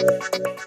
Música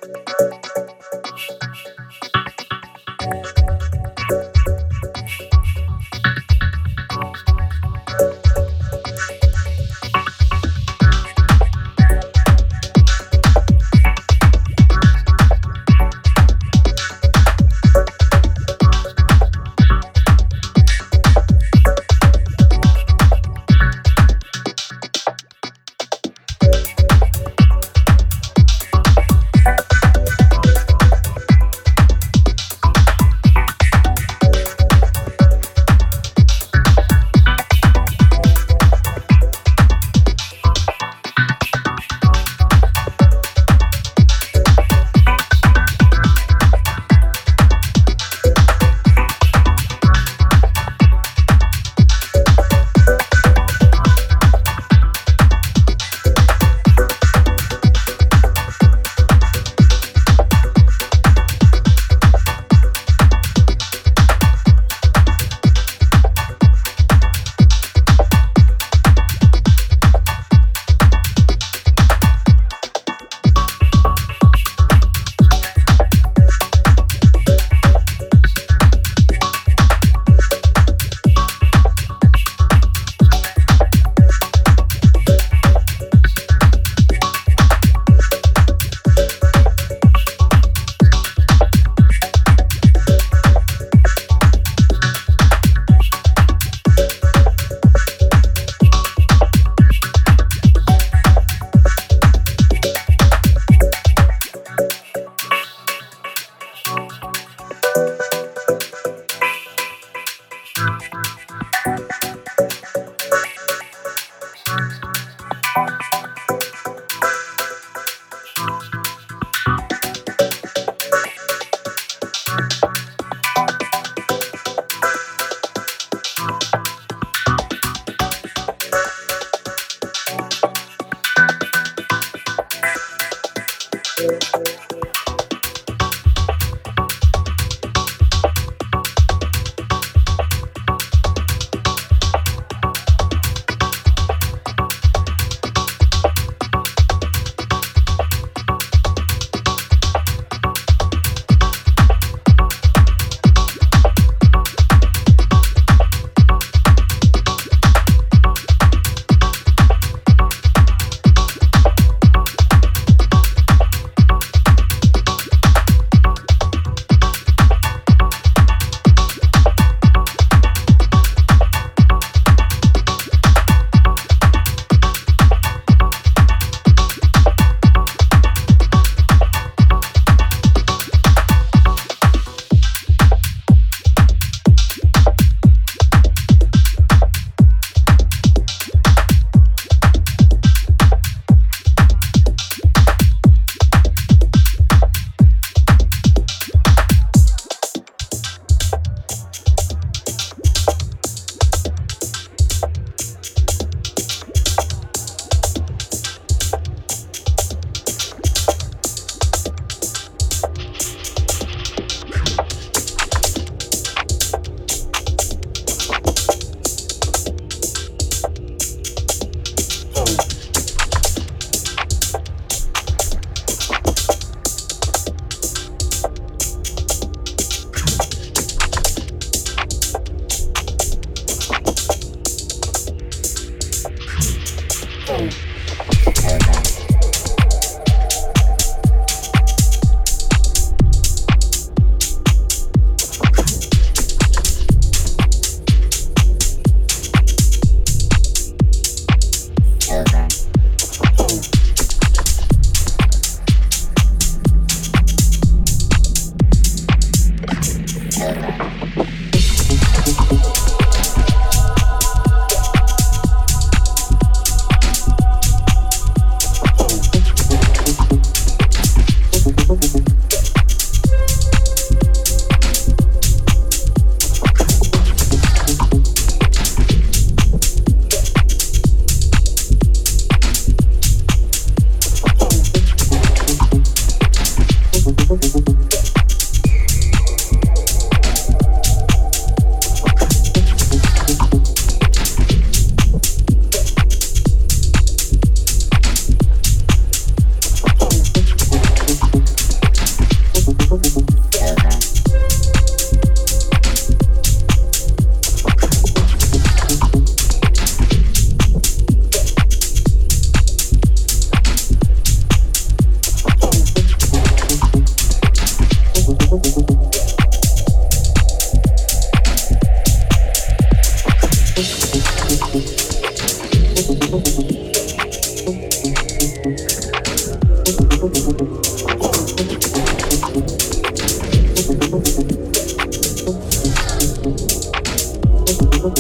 Thank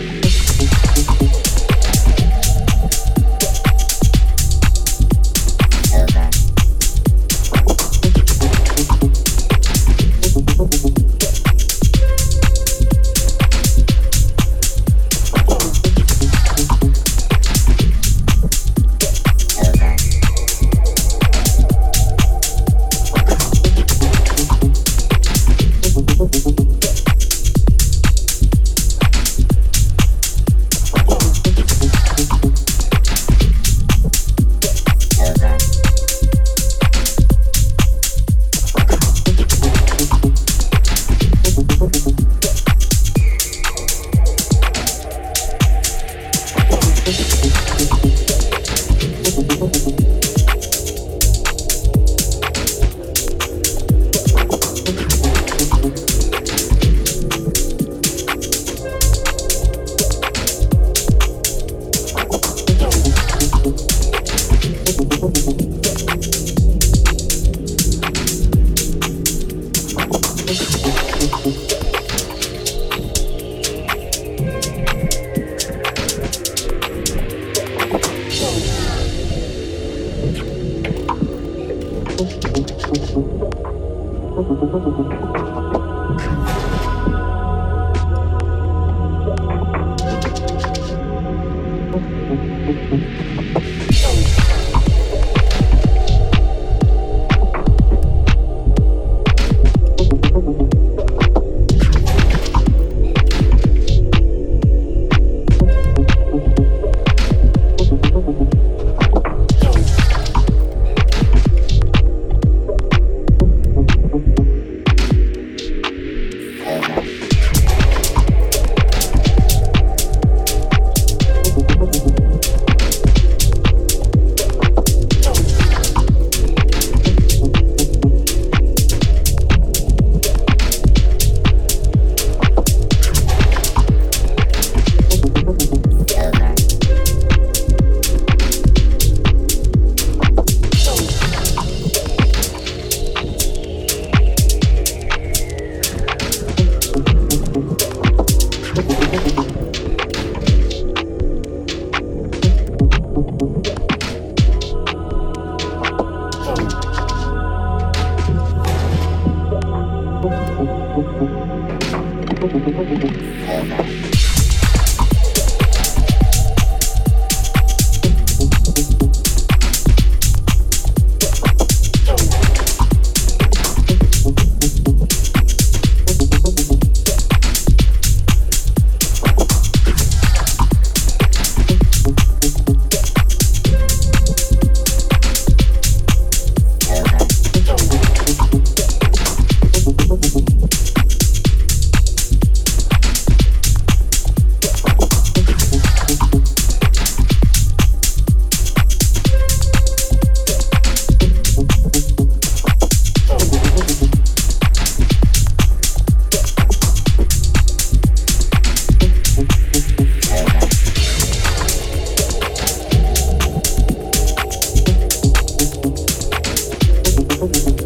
you. Thank.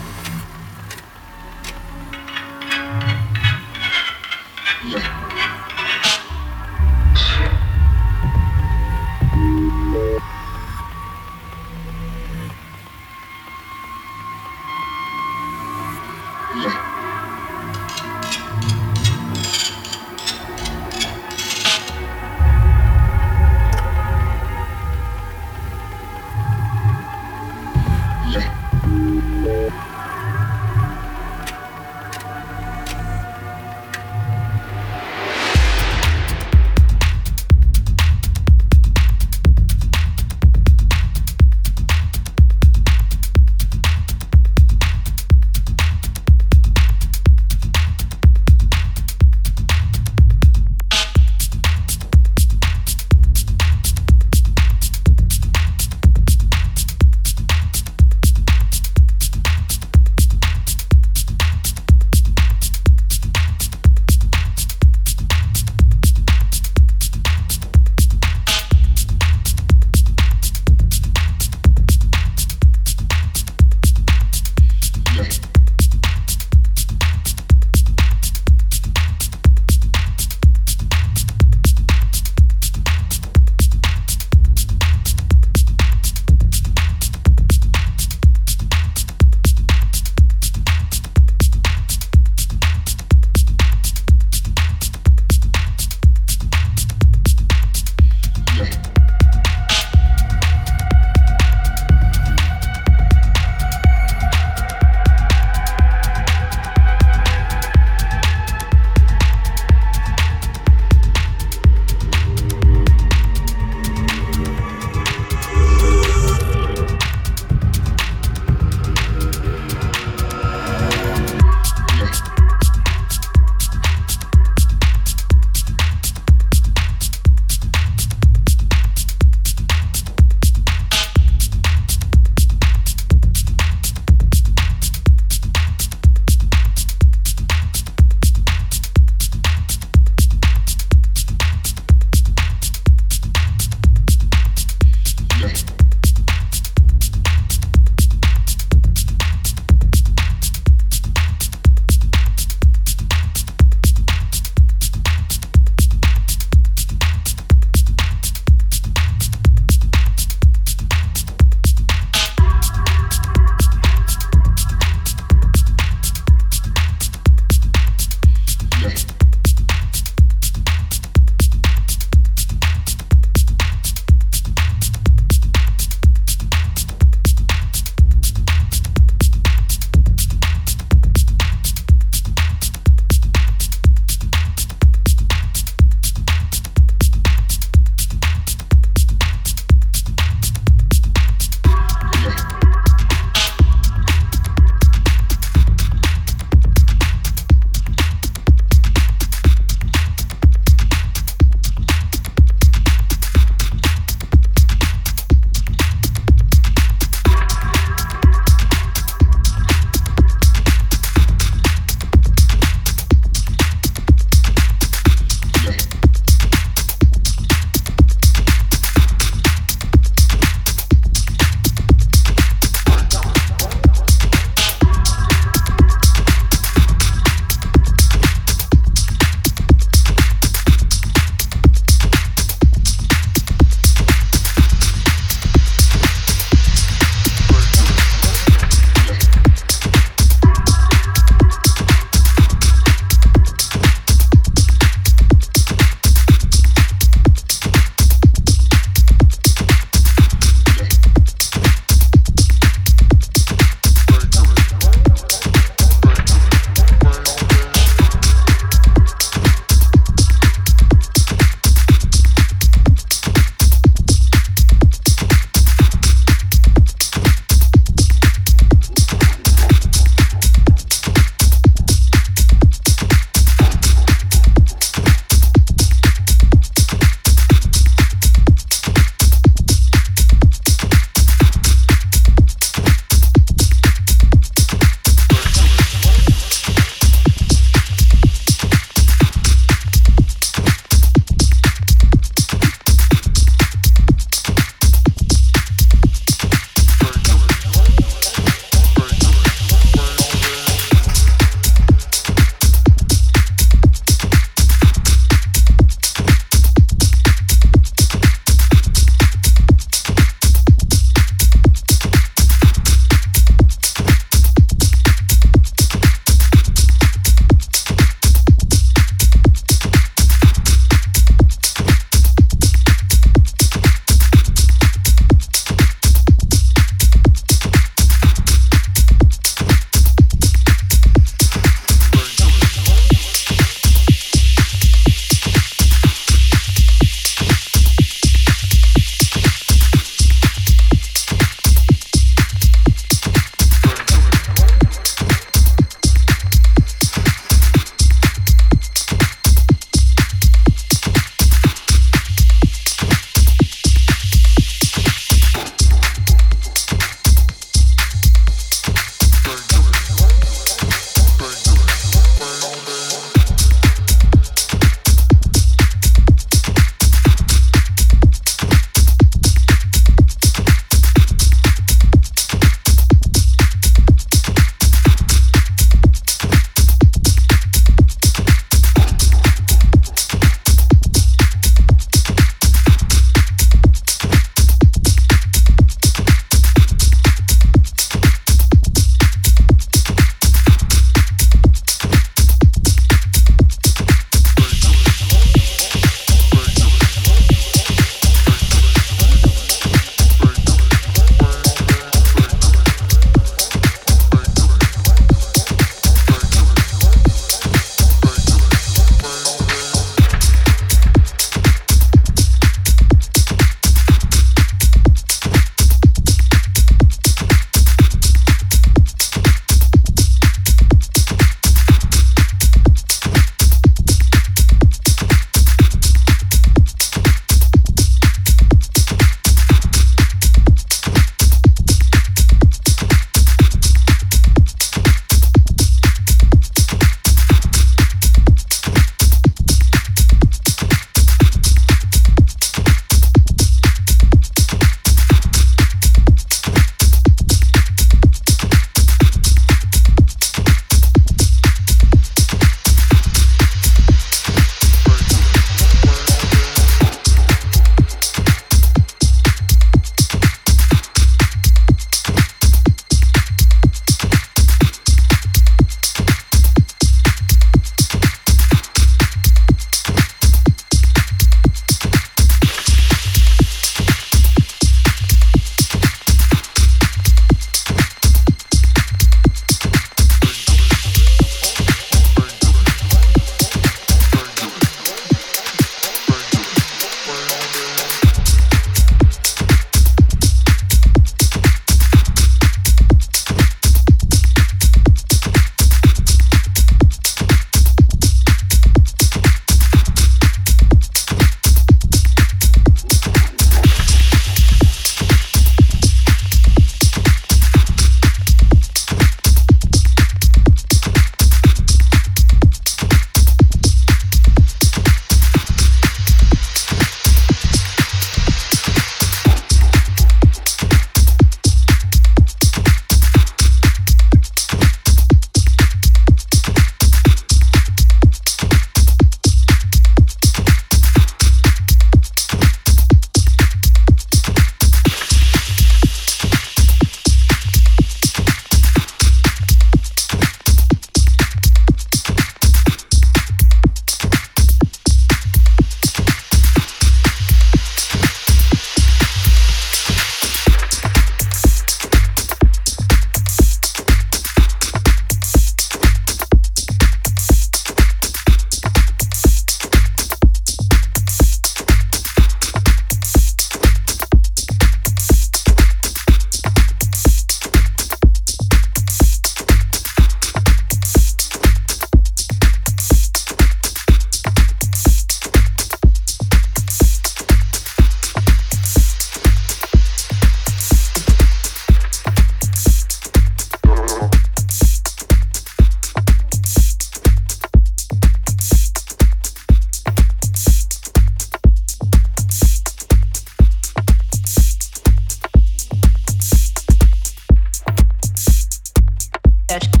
Teste.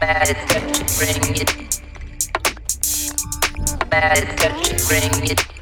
Bad touch, bring it. Bad touch, bring it.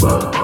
Bye.